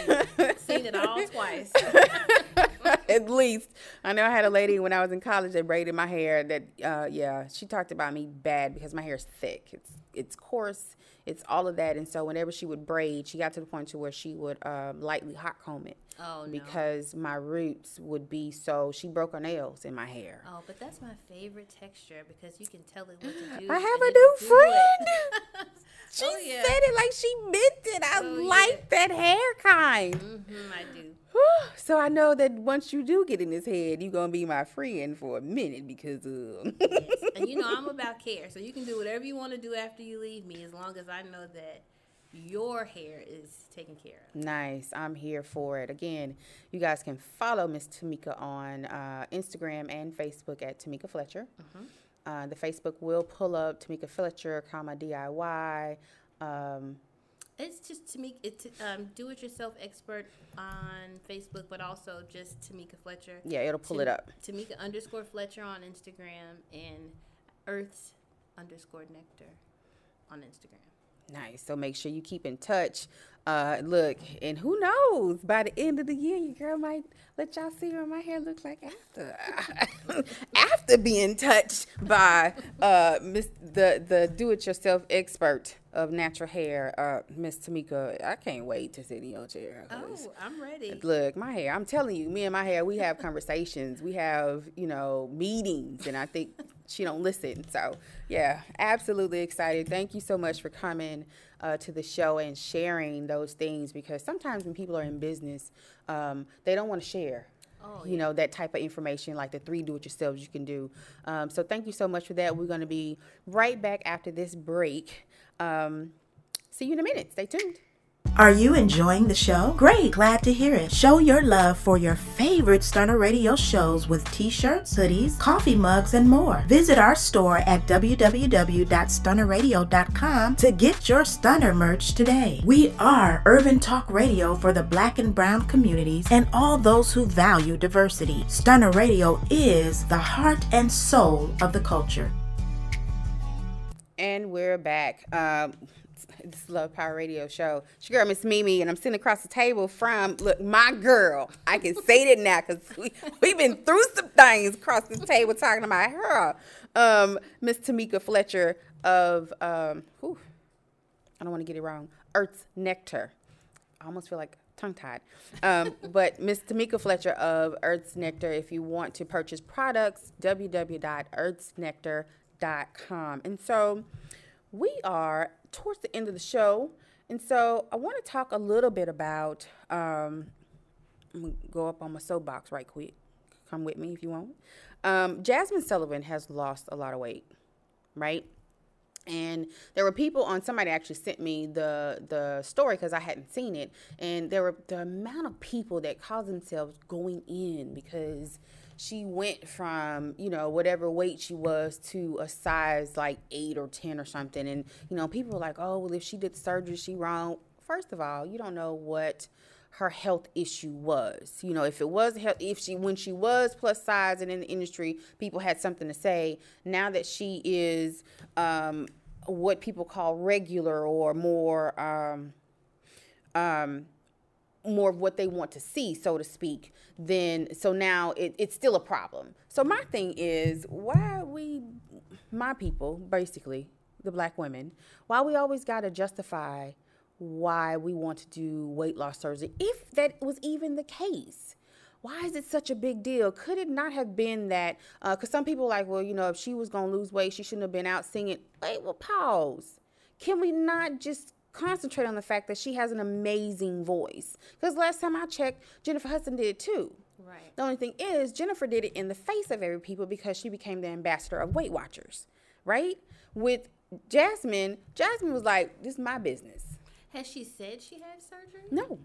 seen it all twice. At least I know I had a lady when I was in college that braided my hair. That uh, yeah, she talked about me bad because my hair is thick. It's it's coarse. It's all of that. And so whenever she would braid, she got to the point to where she would um, lightly hot comb it. Oh, no. Because my roots would be so. She broke her nails in my hair. Oh, but that's my favorite texture because you can tell it what to do. I have a new friend. she oh, yeah. said it like she meant it. I oh, like yeah. that hair kind. Mm-hmm, I do. So I know that once you do get in his head, you're gonna be my friend for a minute because of. yes. And you know I'm about care, so you can do whatever you want to do after you leave me, as long as I know that your hair is taken care of. Nice. I'm here for it. Again, you guys can follow Miss Tamika on uh, Instagram and Facebook at Tamika Fletcher. Mm-hmm. Uh, the Facebook will pull up Tamika Fletcher, comma DIY. Um, it's just Tamika, it's um, do it yourself expert on Facebook, but also just Tamika Fletcher. Yeah, it'll pull Tam- it up. Tamika underscore Fletcher on Instagram and Earths underscore Nectar on Instagram. Nice. So make sure you keep in touch. Uh, look, and who knows? By the end of the year, your girl might let y'all see what my hair looks like after after being touched by uh, Miss the the do-it-yourself expert of natural hair, uh, Miss Tamika. I can't wait to sit in your chair. Oh, I'm ready. Look, my hair. I'm telling you, me and my hair, we have conversations. We have you know meetings, and I think she don't listen. So yeah, absolutely excited. Thank you so much for coming uh, to the show and sharing those things because sometimes when people are in business, um, they don't want to share. Oh, you yeah. know that type of information like the three do-it-yourselves you can do um, so thank you so much for that we're going to be right back after this break um, see you in a minute stay tuned are you enjoying the show? Great, glad to hear it. Show your love for your favorite Stunner Radio shows with t shirts, hoodies, coffee mugs, and more. Visit our store at www.stunnerradio.com to get your Stunner merch today. We are urban talk radio for the black and brown communities and all those who value diversity. Stunner Radio is the heart and soul of the culture. And we're back. Um, this Love Power Radio show. It's your girl, Miss Mimi, and I'm sitting across the table from, look, my girl. I can say that now because we, we've been through some things across the table talking about her. Um, Miss Tamika Fletcher of, um, whew, I don't want to get it wrong, Earth's Nectar. I almost feel like tongue tied. Um, but Miss Tamika Fletcher of Earth's Nectar, if you want to purchase products, www.earthsnectar.com. And so we are towards the end of the show. And so I want to talk a little bit about, um, I'm going to go up on my soapbox right quick. Come with me if you want. Um, Jazmine Sullivan has lost a lot of weight, right? and there were people on somebody actually sent me the the story because I hadn't seen it and there were the amount of people that call themselves going in because she went from you know whatever weight she was to a size like eight or ten or something. And you know people were like oh well if she did surgery she wrong. First of all you don't know what her health issue was. You know if it was if she when she was plus size and in the industry people had something to say. Now that she is um, what people call regular or more um, um, more of what they want to see, so to speak, then so now it, it's still a problem. So my thing is why we, my people, basically the black women, why we always got to justify why we want to do weight loss surgery, if that was even the case. Why is it such a big deal? Could it not have been that? Because uh, some people like, well, you know, if she was going to lose weight, she shouldn't have been out singing. Wait, well, pause. Can we not just concentrate on the fact that she has an amazing voice. Because last time I checked, Jennifer Hudson did it too. Right. The only thing is, Jennifer did it in the face of every people because she became the ambassador of Weight Watchers, right? With Jazmine, Jazmine was like, "This is my business." Has she said she had surgery? No.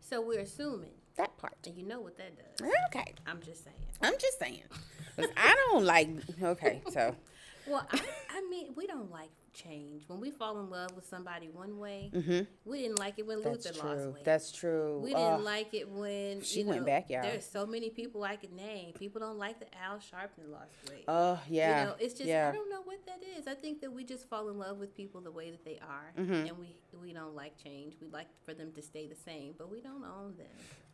So we're assuming that part. And you know what that does. Okay. I'm just saying. I'm just saying. I don't like. Okay, so. Well, I, I mean, we don't like change. When we fall in love with somebody one way, mm-hmm. we didn't like it when That's Luther true. lost weight. That's true. We didn't like it when she you went know, back, y'all. There's so many people I could name. People don't like that Al Sharpton lost weight. Oh yeah. You know, it's just yeah. I don't know what that is. I think that we just fall in love with people the way that they are, mm-hmm. and we we don't like change. We like for them to stay the same, but we don't own them.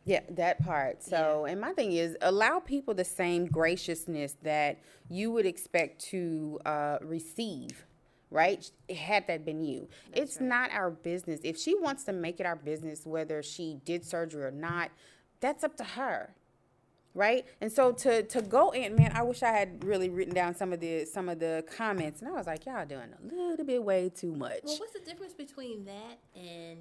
Yeah, that part. So, yeah. and my thing is allow people the same graciousness that you would expect to uh, receive right? Had that been you, That's it's right. not our business. If she wants to make it our business, whether she did surgery or not, that's up to her. Right, and so to to go in, man, I wish I had really written down some of the some of the comments, and I was like, y'all doing a little bit way too much. Well, what's the difference between that and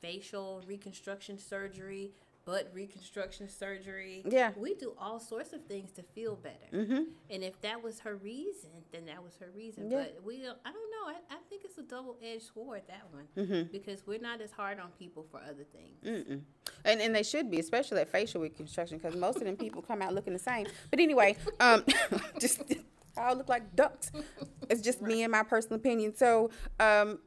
facial reconstruction surgery, butt reconstruction surgery. Yeah. We do all sorts of things to feel better. Mm-hmm. And if that was her reason, then that was her reason. Yeah. But we don't, I don't know. I, I think it's a double edged sword, that one. Mm-hmm. Because we're not as hard on people for other things. Mm-mm. And, and they should be, especially that facial reconstruction, because most of them people come out looking the same. But anyway, um, just all look like ducks. It's just right. me and my personal opinion. So, um,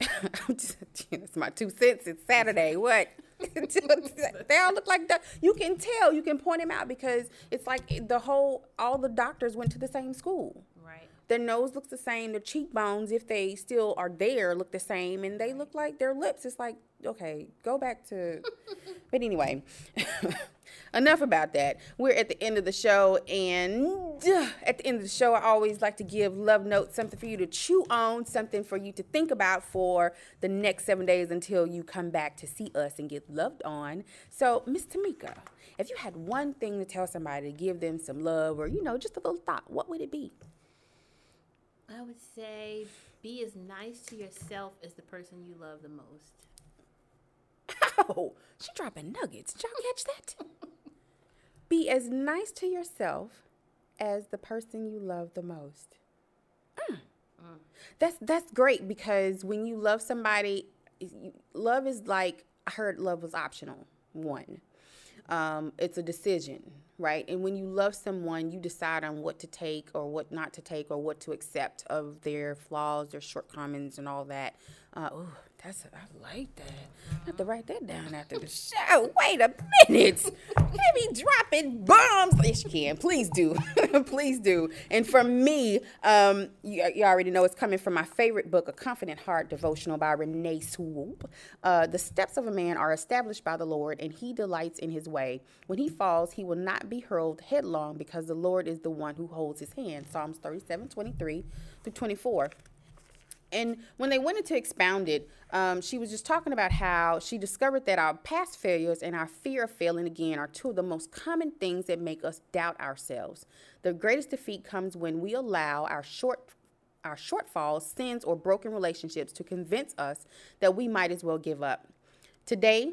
just, it's my two cents. It's Saturday. What? they all look like ducks. You can tell. You can point them out because it's like the whole. All the doctors went to the same school. Right. Their nose looks the same. Their cheekbones, if they still are there, look the same, and they look like their lips. It's like okay, go back to. but anyway. enough about that. We're at the end of the show, and uh, at the end of the show, I always like to give love notes, something for you to chew on, something for you to think about for the next seven days until you come back to see us and get loved on. So, Miss Tamika, if you had one thing to tell somebody to give them some love or, you know, just a little thought, what would it be? I would say be as nice to yourself as the person you love the most. Oh, she dropping nuggets. Did y'all catch that? be as nice to yourself as the person you love the most. Mm. Mm. That's that's great because when you love somebody, love is like I heard love was optional. One, um, it's a decision, right? And when you love someone, you decide on what to take or what not to take or what to accept of their flaws, their shortcomings, and all that. Uh, ooh, that's a, I like that. I have to write that down after the show. Wait a minute. Maybe dropping bombs. Yes, you can. Please do. Please do. And for me, um, you, you, already know it's coming from my favorite book, A Confident Heart Devotional by Renee Swope. Uh, the steps of a man are established by the Lord, and he delights in his way. When he falls, he will not be hurled headlong because the Lord is the one who holds his hand. Psalms 37, 23 through 24. And when they went into expounded, um, she was just talking about how she discovered that our past failures and our fear of failing again are two of the most common things that make us doubt ourselves. The greatest defeat comes when we allow our short our shortfalls, sins, or broken relationships to convince us that we might as well give up. Today,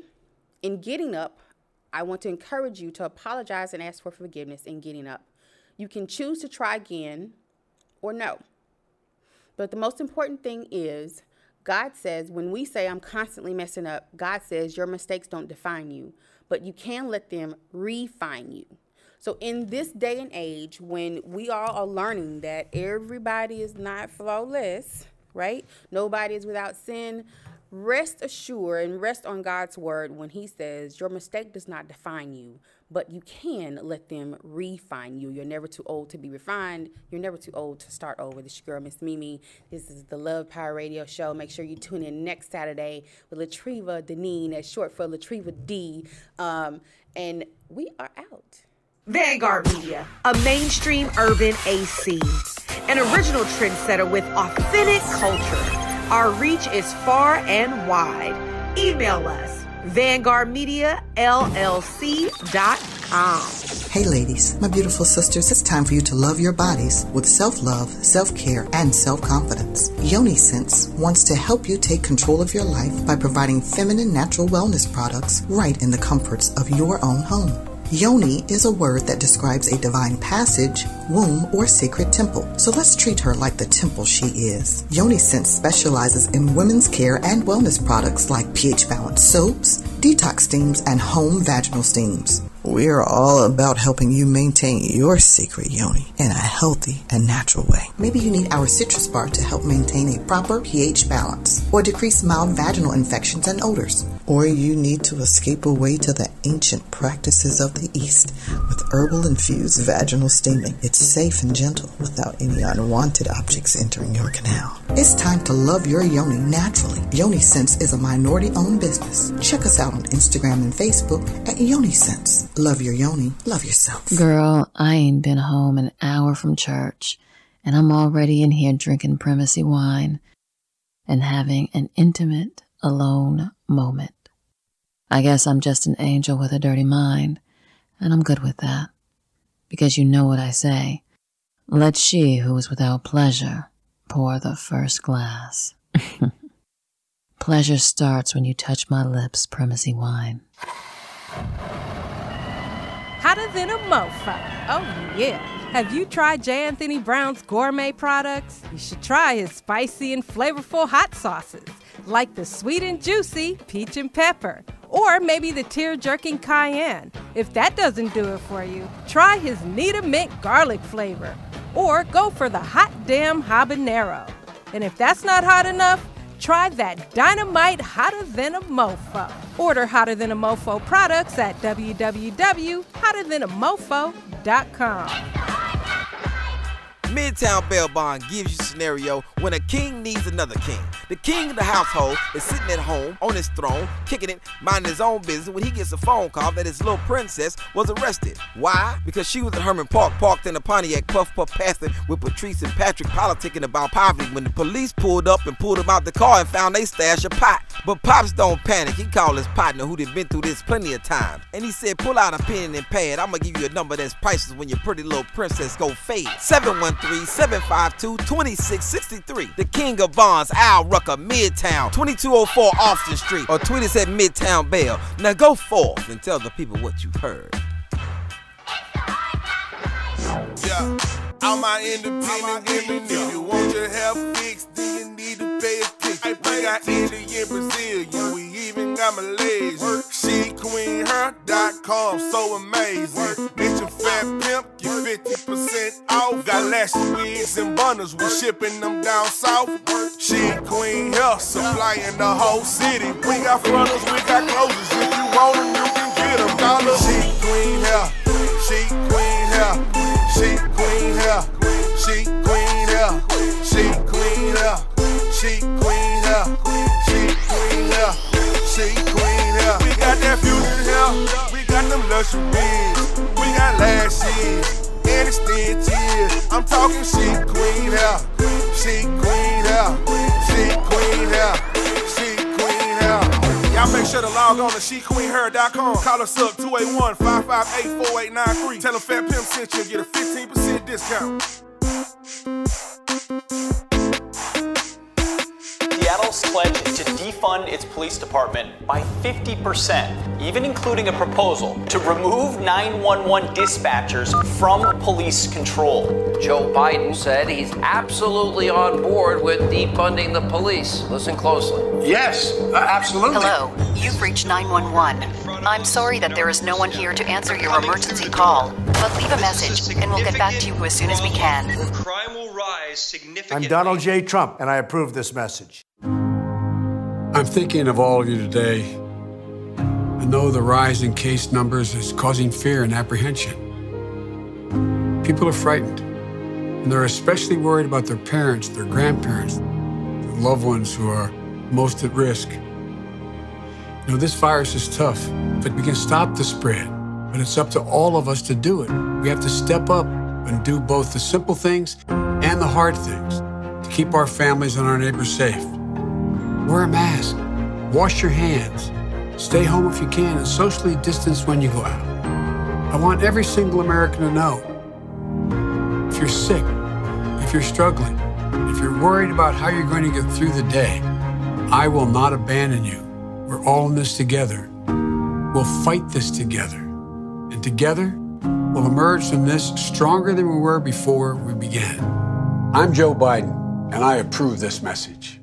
in getting up, I want to encourage you to apologize and ask for forgiveness in getting up. You can choose to try again or no. But the most important thing is God says, when we say I'm constantly messing up, God says your mistakes don't define you, but you can let them refine you. So, in this day and age, when we all are learning that everybody is not flawless, right? Nobody is without sin rest assured and rest on God's word when He says, Your mistake does not define you, but you can let them refine you. You're never too old to be refined. You're never too old to start over. This girl, Miss Mimi. This is the Love Power Radio Show. Make sure you tune in next Saturday with Latriva Deneen, that's short for Latriva D. Um, and we are out. Vanguard Media, a mainstream urban AC, an original trendsetter with authentic culture. Our reach is far and wide. Email us vanguardmediallc.com. Hey, ladies, my beautiful sisters, it's time for you to love your bodies with self love, self care, and self confidence. Yoni Sense wants to help you take control of your life by providing feminine natural wellness products right in the comforts of your own home. Yoni is a word that describes a divine passage, womb, or sacred temple. So let's treat her like the temple she is. Yoni Sense specializes in women's care and wellness products like pH balanced soaps, detox steams, and home vaginal steams. We're all about helping you maintain your secret yoni in a healthy and natural way. Maybe you need our citrus bar to help maintain a proper pH balance or decrease mild vaginal infections and odors. Or you need to escape away to the ancient practices of the East with herbal infused vaginal steaming. It's safe and gentle without any unwanted objects entering your canal. It's time to love your yoni naturally. Yoni Sense is a minority owned business. Check us out on Instagram and Facebook at Yoni Sense. Love your yoni, love yourself. Girl, I ain't been home an hour from church, and I'm already in here drinking primacy wine and having an intimate, alone moment. I guess I'm just an angel with a dirty mind, and I'm good with that. Because you know what I say. Let she who is without pleasure pour the first glass. pleasure starts when you touch my lips, primacy wine hotter than a mofo. Oh, yeah. Have you tried J. Anthony Brown's gourmet products? You should try his spicy and flavorful hot sauces, like the sweet and juicy peach and pepper, or maybe the tear jerking cayenne. If that doesn't do it for you, try his Nita Mint garlic flavor, or go for the hot damn habanero. And if that's not hot enough, Try that dynamite hotter than a mofo. Order hotter than a mofo products at www.hotterthanamofo.com. Midtown Bail Bond gives you scenario when a king needs another king. The king of the household is sitting at home on his throne, kicking it, minding his own business when he gets a phone call that his little princess was arrested. Why? Because she was at Hermann Park, parked in a Pontiac, puff puff passing with Patrice and Patrick politicking about poverty when the police pulled up and pulled him out the car and found they stash a pot. But Pops don't panic. He called his partner who'd been through this plenty of times. And he said, pull out a pen and pad. I'ma give you a number that's priceless when your pretty little princess go fade. 713-752-2663. The king of bonds, Al Rucker, Midtown, 2204 Austin Street. Or tweet us at Midtown Bell. Now go forth and tell the people what you've heard. Yeah. All my independent women, if you want your hair fixed, then you need to pay attention. We got India, Brazilian, we even got Malaysian. SheQueenHair.com, so amazing. Get your fat pimp, you 50% off. Got lashes, wigs, and bundles, we shipping them down south. She Queen Hair, supplying the whole city. We got frontals, we got closers. If you want them, you can get them. Dollar. She Queen Hair, She Queen Hair. She queen here, she queen here, she queen here, she queen here, she queen here, she queen here. We got that fusion here, we got them luxuries, we got lashes and extensions. I'm talking she queen here, she queen here, she queen here. Y'all make sure to log on to SheQueenHair.com. Call us up 281 558 4893. Tell them Fat Pimp sent you get a 15% discount. Seattle's pledge to defund its police department by 50%, even including a proposal to remove 911 dispatchers from police control. Joe Biden said he's absolutely on board with defunding the police. Listen closely. Yes, uh, absolutely. Hello, you've reached 911. I'm sorry that there is no one here to answer your emergency call, but leave a message and we'll get back to you as soon as we can. Crime will rise significantly. I'm Donald J. Trump, and I approve this message. I'm thinking of all of you today. I know the rise in case numbers is causing fear and apprehension. People are frightened, and they're especially worried about their parents, their grandparents, their loved ones who are most at risk. You know, this virus is tough, but we can stop the spread. But it's up to all of us to do it. We have to step up and do both the simple things and the hard things to keep our families and our neighbors safe. Wear a mask. Wash your hands. Stay home if you can and socially distance when you go out. I want every single American to know if you're sick, if you're struggling, if you're worried about how you're going to get through the day, I will not abandon you. We're all in this together. We'll fight this together. And together, we'll emerge from this stronger than we were before we began. I'm Joe Biden, and I approve this message.